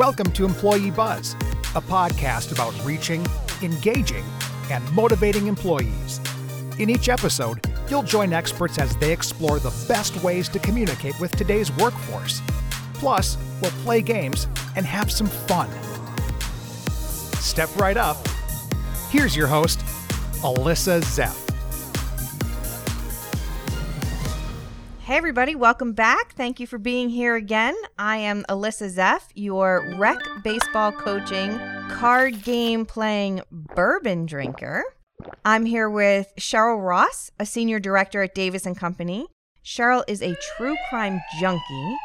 Welcome to Employee Buzz, a podcast about reaching, engaging, and motivating employees. In each episode, you'll join experts as they explore the best ways to communicate with today's workforce. Plus, we'll play games and have some fun. Step right up. Here's your host, Alyssa Zeff. Hey, everybody, welcome back. Thank you for being here again. I am Alyssa Zeff, your rec baseball coaching, card game playing bourbon drinker. I'm here with Cheryl Ross, a senior director at Davis and Company. Cheryl is a true crime junkie,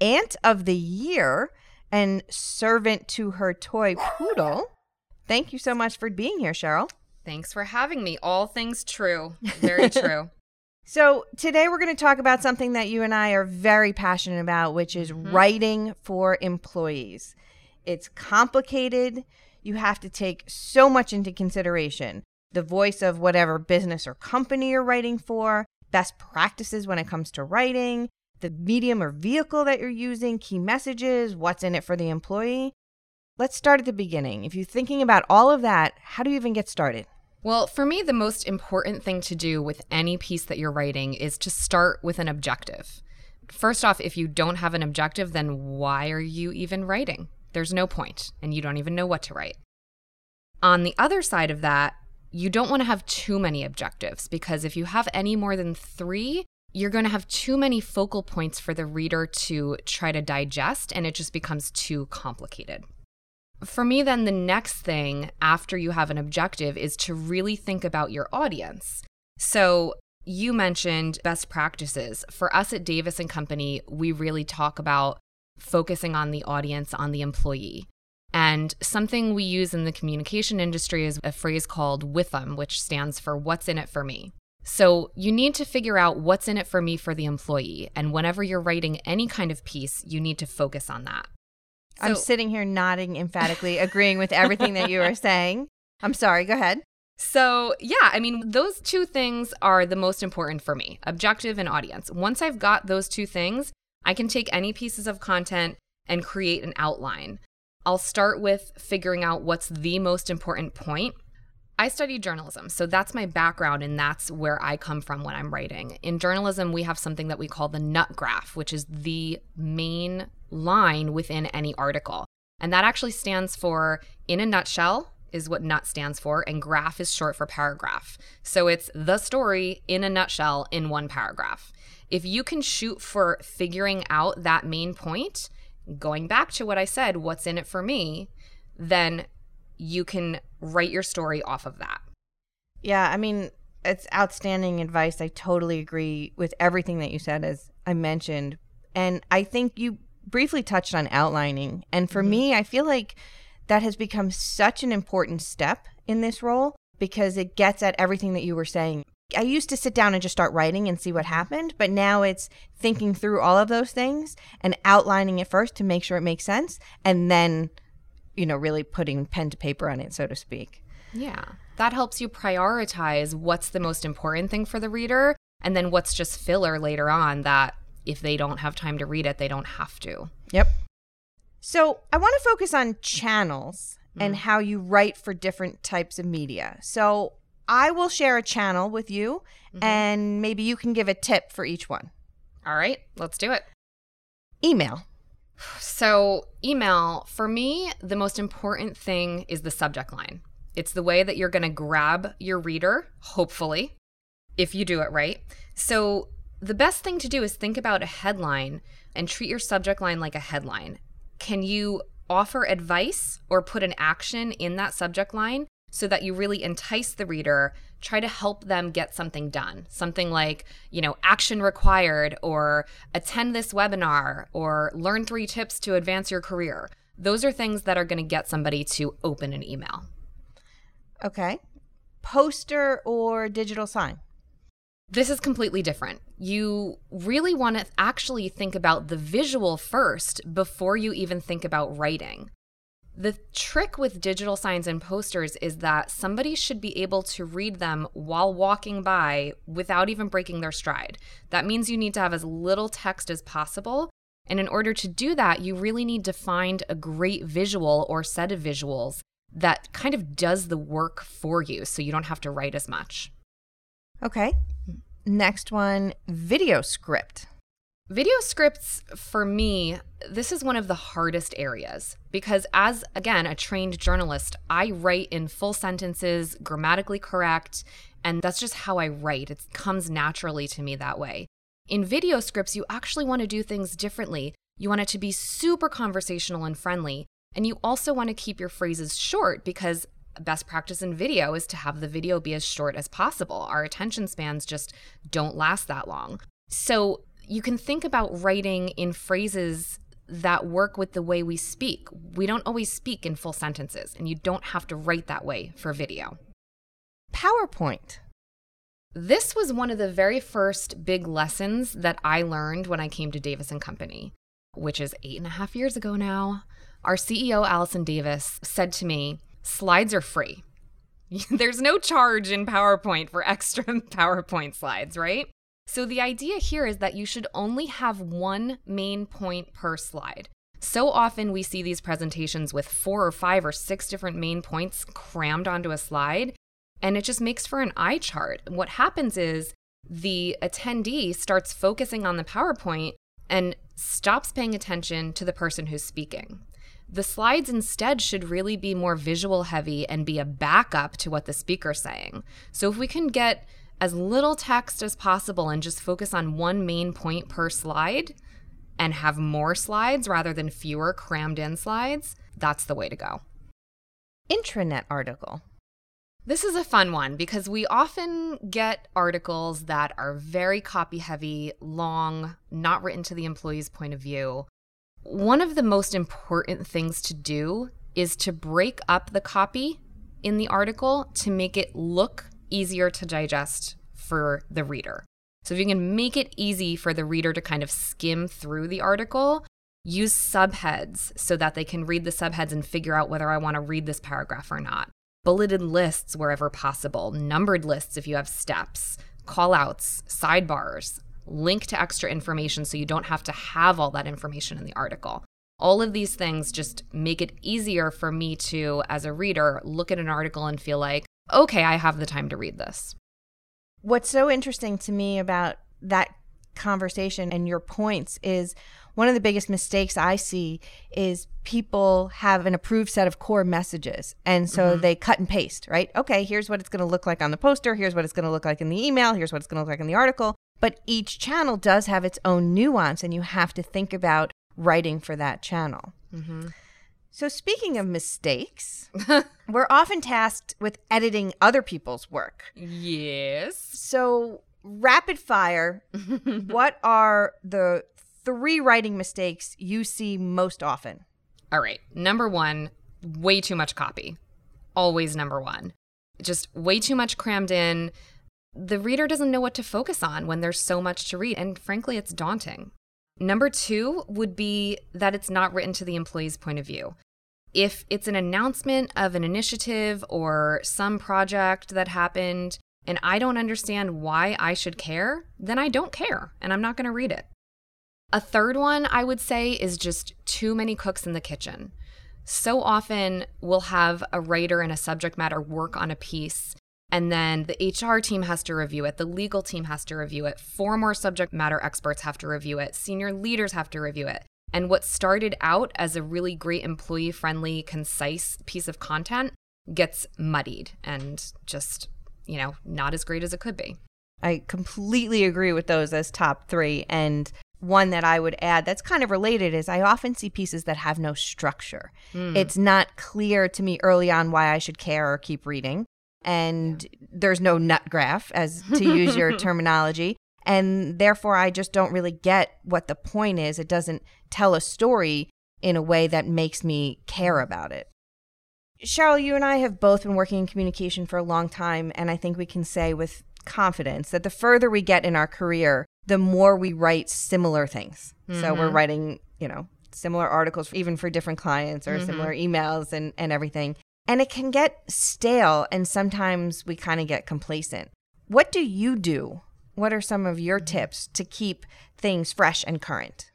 aunt of the year, and servant to her toy poodle. Thank you so much for being here, Cheryl. Thanks for having me. All things true. Very true. So, today we're going to talk about something that you and I are very passionate about, which is Mhm. writing for employees. It's complicated. You have to take so much into consideration the voice of whatever business or company you're writing for, best practices when it comes to writing, the medium or vehicle that you're using, key messages, what's in it for the employee. Let's start at the beginning. If you're thinking about all of that, how do you even get started? Well, for me, the most important thing to do with any piece that you're writing is to start with an objective. First off, if you don't have an objective, then why are you even writing? There's no point, and you don't even know what to write. On the other side of that, you don't want to have too many objectives because if you have any more than three, you're going to have too many focal points for the reader to try to digest, and it just becomes too complicated. For me, then, the next thing after you have an objective is to really think about your audience. So, you mentioned best practices. For us at Davis and Company, we really talk about focusing on the audience, on the employee. And something we use in the communication industry is a phrase called WIIFM, which stands for What's in it for me. So you need to figure out what's in it for me for the employee. And whenever you're writing any kind of piece, you need to focus on that. I'm sitting here nodding emphatically, agreeing with everything that you are saying. I'm sorry, go ahead. So, yeah, I mean, those two things are the most important for me objective and audience. Once I've got those two things, I can take any pieces of content and create an outline. I'll start with figuring out what's the most important point. I studied journalism, so that's my background, and that's where I come from when I'm writing. In journalism, we have something that we call the nut graph, which is the main line within any article. And that actually stands for in a nutshell, is what nut stands for, and graph is short for paragraph. So it's the story in a nutshell in one paragraph. If you can shoot for figuring out that main point, going back to what I said, what's in it for me, then you can write your story off of that. Yeah, I mean, it's outstanding advice. I totally agree with everything that you said, as I mentioned. And I think you briefly touched on outlining. And for mm-hmm. me, I feel like that has become such an important step in this role because it gets at everything that you were saying. I used to sit down and just start writing and see what happened, but now it's thinking through all of those things and outlining it first to make sure it makes sense and then, you know, really putting pen to paper on it, so to speak. Yeah. That helps you prioritize what's the most important thing for the reader and then what's just filler later on that if they don't have time to read it, they don't have to. Yep. So I want to focus on channels and mm. how you write for different types of media. So I will share a channel with you, mm-hmm. and maybe you can give a tip for each one. All right, let's do it. Email. So, email, for me, the most important thing is the subject line. It's the way that you're going to grab your reader, hopefully, if you do it right. So, the best thing to do is think about a headline and treat your subject line like a headline. Can you offer advice or put an action in that subject line so that you really entice the reader, try to help them get something done? Something like, you know, action required or attend this webinar or learn three tips to advance your career. Those are things that are going to get somebody to open an email. Okay. Poster or digital sign. This is completely different. You really want to actually think about the visual first before you even think about writing. The trick with digital signs and posters is that somebody should be able to read them while walking by without even breaking their stride. That means you need to have as little text as possible And in order to do that, you really need to find a great visual or set of visuals that kind of does the work for you so you don't have to write as much. Okay. Next one video script. Video scripts, for me, this is one of the hardest areas because, as again, a trained journalist, I write in full sentences, grammatically correct, and that's just how I write. It comes naturally to me that way. In video scripts, you actually want to do things differently. You want it to be super conversational and friendly. And you also want to keep your phrases short because best practice in video is to have the video be as short as possible. Our attention spans just don't last that long. So you can think about writing in phrases that work with the way we speak. We don't always speak in full sentences, and you don't have to write that way for video. PowerPoint. This was one of the very first big lessons that I learned when I came to Davis and Company, which is eight and a half years ago now. Our CEO, Allison Davis, said to me, Slides are free. There's no charge in PowerPoint for extra PowerPoint slides, right? So the idea here is that you should only have one main point per slide. So often we see these presentations with four or five or six different main points crammed onto a slide, and it just makes for an eye chart. What happens is the attendee starts focusing on the PowerPoint and stops paying attention to the person who's speaking. The slides instead should really be more visual heavy and be a backup to what the speaker's saying. So if we can get as little text as possible and just focus on one main point per slide and have more slides rather than fewer crammed in slides, that's the way to go. Intranet article. This is a fun one because we often get articles that are very copy heavy, long, not written to the employee's point of view. One of the most important things to do is to break up the copy in the article to make it look easier to digest for the reader. So if you can make it easy for the reader to kind of skim through the article, use subheads so that they can read the subheads and figure out whether I want to read this paragraph or not. Bulleted lists wherever possible, numbered lists if you have steps, callouts, sidebars, link to extra information so you don't have to have all that information in the article. All of these things just make it easier for me to, as a reader, look at an article and feel like, okay, I have the time to read this. What's so interesting to me about that conversation and your points is one of the biggest mistakes I see is people have an approved set of core messages. And so mm-hmm. they cut and paste, right? Okay, here's what it's going to look like on the poster. Here's what it's going to look like in the email. Here's what it's going to look like in the article. But each channel does have its own nuance, and you have to think about writing for that channel. Mm-hmm. So, speaking of mistakes, we're often tasked with editing other people's work. Yes. So, rapid fire, what are the three writing mistakes you see most often? All right. Number one, way too much copy. Always number one. Just way too much crammed in. The reader doesn't know what to focus on when there's so much to read. And frankly, it's daunting. Number two would be that it's not written to the employee's point of view. If it's an announcement of an initiative or some project that happened and I don't understand why I should care, then I don't care and I'm not going to read it. A third one I would say is just too many cooks in the kitchen. So often we'll have a writer and a subject matter work on a piece and then the HR team has to review it, the legal team has to review it, four more subject matter experts have to review it, senior leaders have to review it. And what started out as a really great employee friendly, concise piece of content gets muddied and just, you know, not as great as it could be. I completely agree with those as top three. And one that I would add that's kind of related is I often see pieces that have no structure. Mm. It's not clear to me early on why I should care or keep reading and there's no nut graph, as to use your terminology. And therefore, I just don't really get what the point is. It doesn't tell a story in a way that makes me care about it. Cheryl, you and I have both been working in communication for a long time, and I think we can say with confidence that the further we get in our career, the more we write similar things. Mm-hmm. So we're mm-hmm. writing, you know, similar articles even for different clients or mm-hmm. similar emails and, and everything and it can get stale and sometimes we kind of get complacent. What do you do? What are some of your mm-hmm. tips to keep things fresh and current?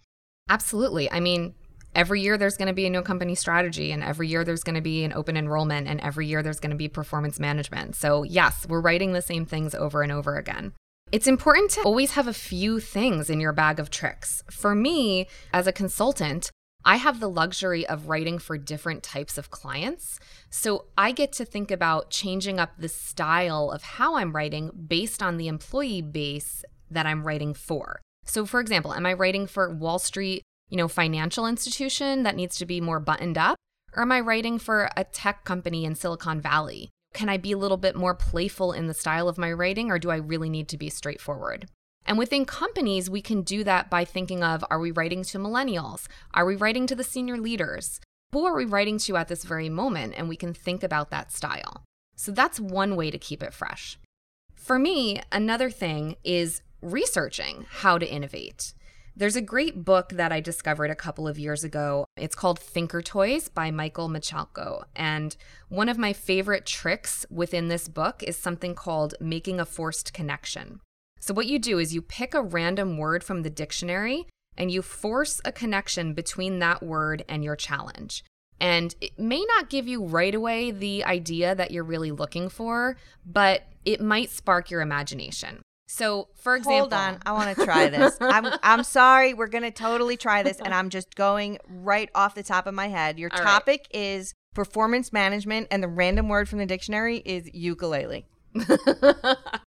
Absolutely. I mean, every year there's going to be a new company strategy, and every year there's going to be an open enrollment, and every year there's going to be performance management. So, yes, we're writing the same things over and over again. It's important to always have a few things in your bag of tricks. For me, as a consultant, I have the luxury of writing for different types of clients. So I get to think about changing up the style of how I'm writing based on the employee base that I'm writing for. So for example, am I writing for Wall Street, you know, financial institution that needs to be more buttoned up or am I writing for a tech company in Silicon Valley? Can I be a little bit more playful in the style of my writing or do I really need to be straightforward? And within companies, we can do that by thinking of are we writing to millennials? Are we writing to the senior leaders? Who are we writing to at this very moment? And we can think about that style. So that's one way to keep it fresh. For me, another thing is researching how to innovate. There's a great book that I discovered a couple of years ago. It's called Thinkertoys by Michael Michalko. And one of my favorite tricks within this book is something called making a forced connection. So, what you do is you pick a random word from the dictionary and you force a connection between that word and your challenge. And it may not give you right away the idea that you're really looking for, but it might spark your imagination. So, for example, hold on, I want to try this. I'm I'm sorry, we're gonna totally try this, and I'm just going right off the top of my head. Your All right. topic is performance management, and the random word from the dictionary is ukulele.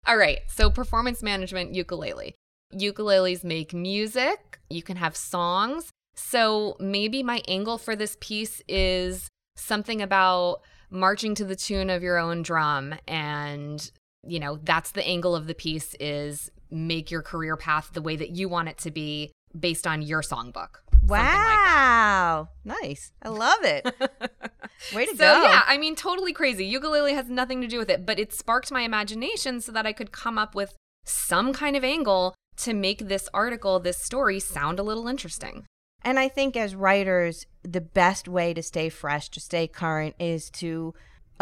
All right. So, performance management ukulele. Ukuleles make music, you can have songs. So, maybe my angle for this piece is something about marching to the tune of your own drum and you know that's the angle of the piece is make your career path the way that you want it to be based on your songbook Wow, nice. I love it. Way to so go. yeah, I mean, totally crazy. Ukulele has nothing to do with it, but it sparked my imagination so that I could come up with some kind of angle to make this article, this story, sound a little interesting. And I think as writers, the best way to stay fresh, to stay current, is to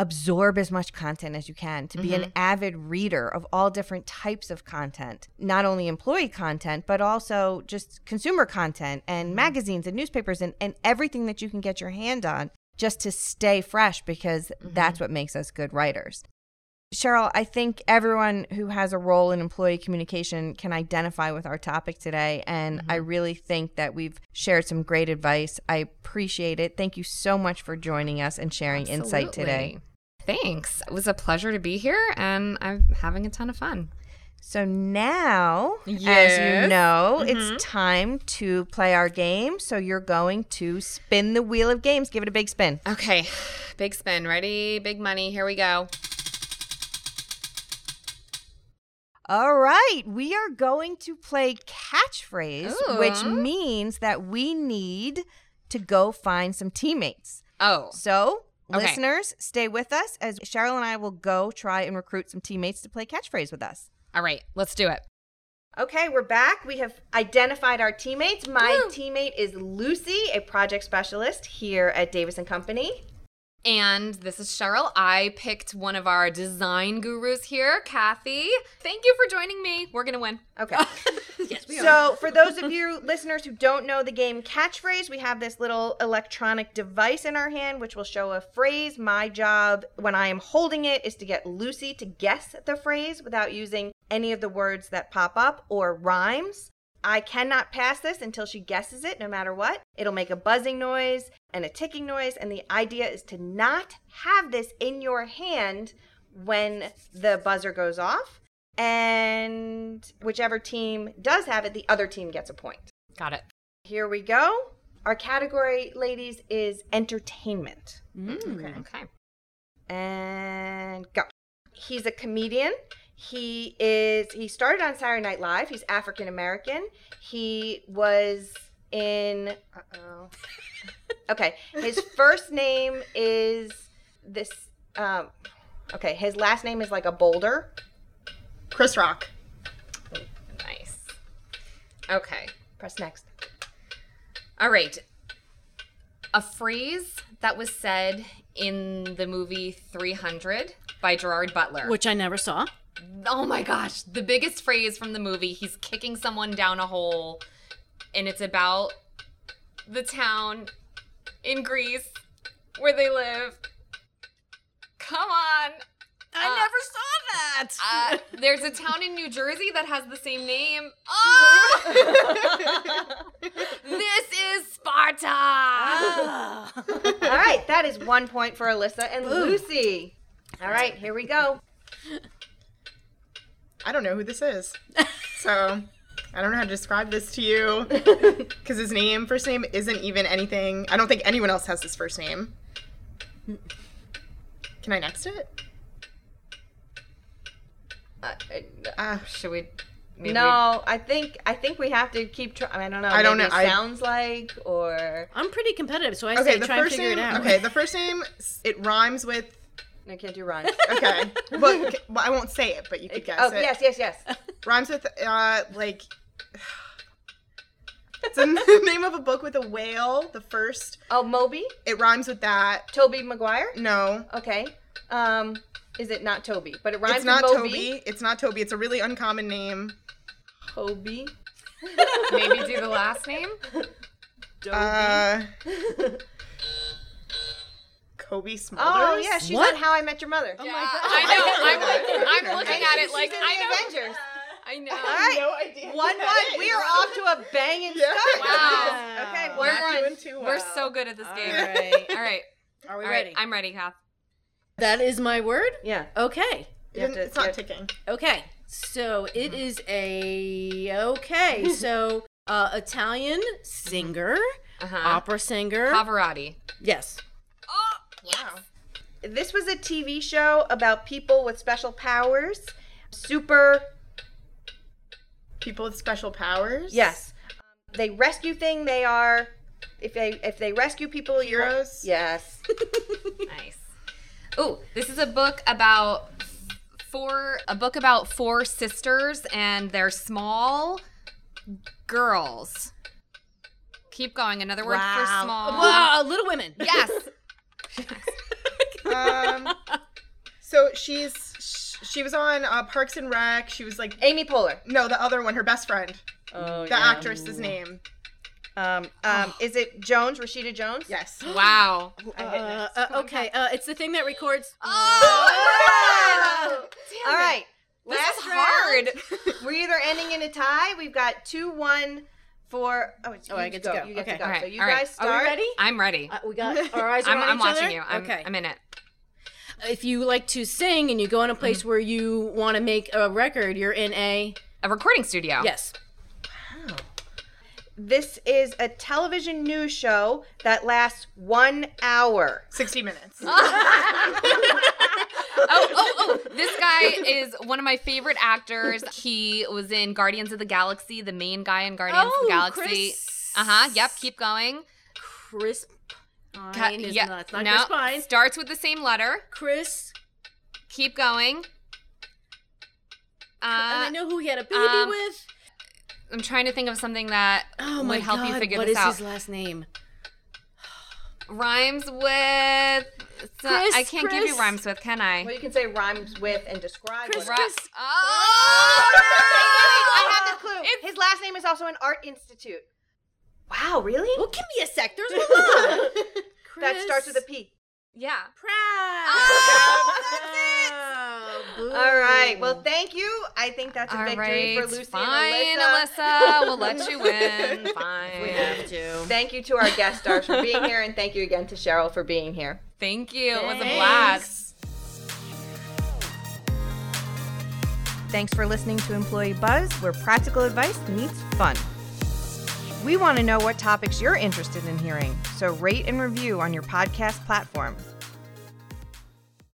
absorb as much content as you can, to be an mm-hmm. avid reader of all different types of content, not only employee content, but also just consumer content and mm-hmm. magazines and newspapers and, and everything that you can get your hand on just to stay fresh because that's mm-hmm. what makes us good writers. Cheryl, I think everyone who has a role in employee communication can identify with our topic today. And I really think that we've shared some great advice. I appreciate it. Thank you so much for joining us and sharing insight today. Thanks. It was a pleasure to be here, and I'm having a ton of fun. So now, as you Yes. know, it's mm-hmm. time to play our game. So you're going to spin the wheel of games. Give it a big spin. Okay, big spin. Ready? Big money. Here we go. All right, we are going to play catchphrase, which means that we need to go find some teammates. Oh, So, Okay. listeners, stay with us as Cheryl and I will go try and recruit some teammates to play catchphrase with us. all right. Let's do it. Okay, we're back. We have identified our teammates. My Woo. teammate is Lucy, a project specialist here at Davis and Company. And this is Cheryl. I picked one of our design gurus here, Kathy. Thank you for joining me. We're going to win. Okay. yes, we So, for those of you listeners who don't know the game catchphrase, we have this little electronic device in our hand which will show a phrase. My job when I am holding it is to get Lucy to guess the phrase without using any of the words that pop up or rhymes. I cannot pass this until she guesses it, no matter what. It'll make a buzzing noise and a ticking noise, and the idea is to not have this in your hand when the buzzer goes off. And whichever team does have it, the other team gets a point. Got it. Here we go. Our category, ladies, is entertainment. Mm, okay. Okay. And go. He's a comedian. He is he started on Saturday Night Live. He's African American. He was in uh-oh. Okay. His first name is this um okay, his last name is like a boulder. Chris Rock. Nice. Okay. Press next. All right. A phrase that was said in the movie 300 by Gerard Butler. Which I never saw. Oh my gosh, the biggest phrase from the movie. He's kicking someone down a hole, and it's about the town in Greece where they live. Come on. I Uh, never saw that. Uh, there's a town in New Jersey that has the same name. Oh! this is Sparta. Ah. All right, that is one point for Alyssa and Lucy. All right, here we go. I don't know who this is. So I don't know how to describe this to you because his name, first name, isn't even anything. I don't think anyone else has this first name. Can I next it? Uh, Uh, Should we? Maybe no, I think I think we have to keep trying. I don't know. I don't maybe know, it I- sounds like or I'm pretty competitive, so I okay, say the try and figure name. it out. Okay, the first name. It rhymes with. I can't do rhymes. Okay, well, okay, well, I won't say it, but you could guess oh it. yes, yes, yes. Rhymes with uh like. It's the name of a book with a whale. The first. Oh, Moby, It rhymes with that. Tobey Maguire. No, Okay. Um, is it not Toby? But it rhymes with that. it's not with Moby. Toby. It's not Toby. It's a really uncommon name. Toby. maybe do the last name. Uh, Cobie Smulders. Oh yeah, she's What? on How I Met Your Mother. Oh Yeah, my god! I know. I'm, I'm looking at it like She's in I the know. Avengers. I know. All right. No idea. One that one. We are off to a banging Yeah. start. Wow. Okay, We're one one. doing too We're so good at this All game. right. All right. Are we All right. ready? I'm ready, Kath. that is my word. Yeah. Okay. You have It- to- it's not you- ticking. Okay. So it is a okay. So uh, Italian singer, Uh-huh. opera singer. Pavarotti. Yes. Wow. This was a TV show about people with special powers. Super. People with special powers. Yes. Um, they rescue thing. They are. If they if they rescue people, you're- Heroes? Yes. Nice. Oh, this is a book about four a book about four sisters and their small girls. Keep going. Another word for small. Wow, Little Women. Yes. Um. So she's she was on uh, Parks and Rec. She was like Amy Poehler. no, the other one, her best friend, Oh, the actress's name. Um, um, is it Jones? Rashida Jones? Yes. Wow. Uh, uh, okay. Uh, it's the thing that records. Oh! Damn All This Last is round. hard. We're either ending in a tie. We've got two one for. Oh, it's, Oh, I get to go. You get Okay. to go. All right, So you all right. guys Are start. we ready? I'm ready. Uh, we got our eyes are I'm, on I'm each watching other? you. I'm, okay. I'm in it. if you like to sing and you go in a place where you want to make a record, you're in a A recording studio. yes. This is a television news show that lasts one hour. Sixty minutes. oh, oh, oh! This guy is one of my favorite actors. He was in Guardians of the Galaxy, the main guy in Guardians of Oh, the Galaxy. Chris- Uh huh. Yep. Keep going. Crisp. Ca- Pine is not, it's not no, Chris Pine. Starts with the same letter. Chris. Keep going. and I Uh, know who he had a baby um, with. I'm trying to think of something that Oh would help god! you figure this is out. his last name? Rhymes with. it's not- Chris, I can't give you rhymes with, can I? Well, you can say rhymes with and describe. Chris- what- Chris- Oh! I have the clue. It's- His last name is also an art institute. Wow, really? Well, give me a sec. There's a lot. that starts with a P. Yeah. Pratt. Oh, boo. All right. Well, thank you. I think that's a All victory right. for Lucy Fine, and Alyssa. Alyssa. We'll let you win. Fine. we have to. Thank you to our guest stars for being here, and thank you again to Cheryl for being here. Thank you. It was a blast. Thanks for listening to Employee Buzz, where practical advice meets fun. We want to know what topics you're interested in hearing, so rate and review on your podcast platform.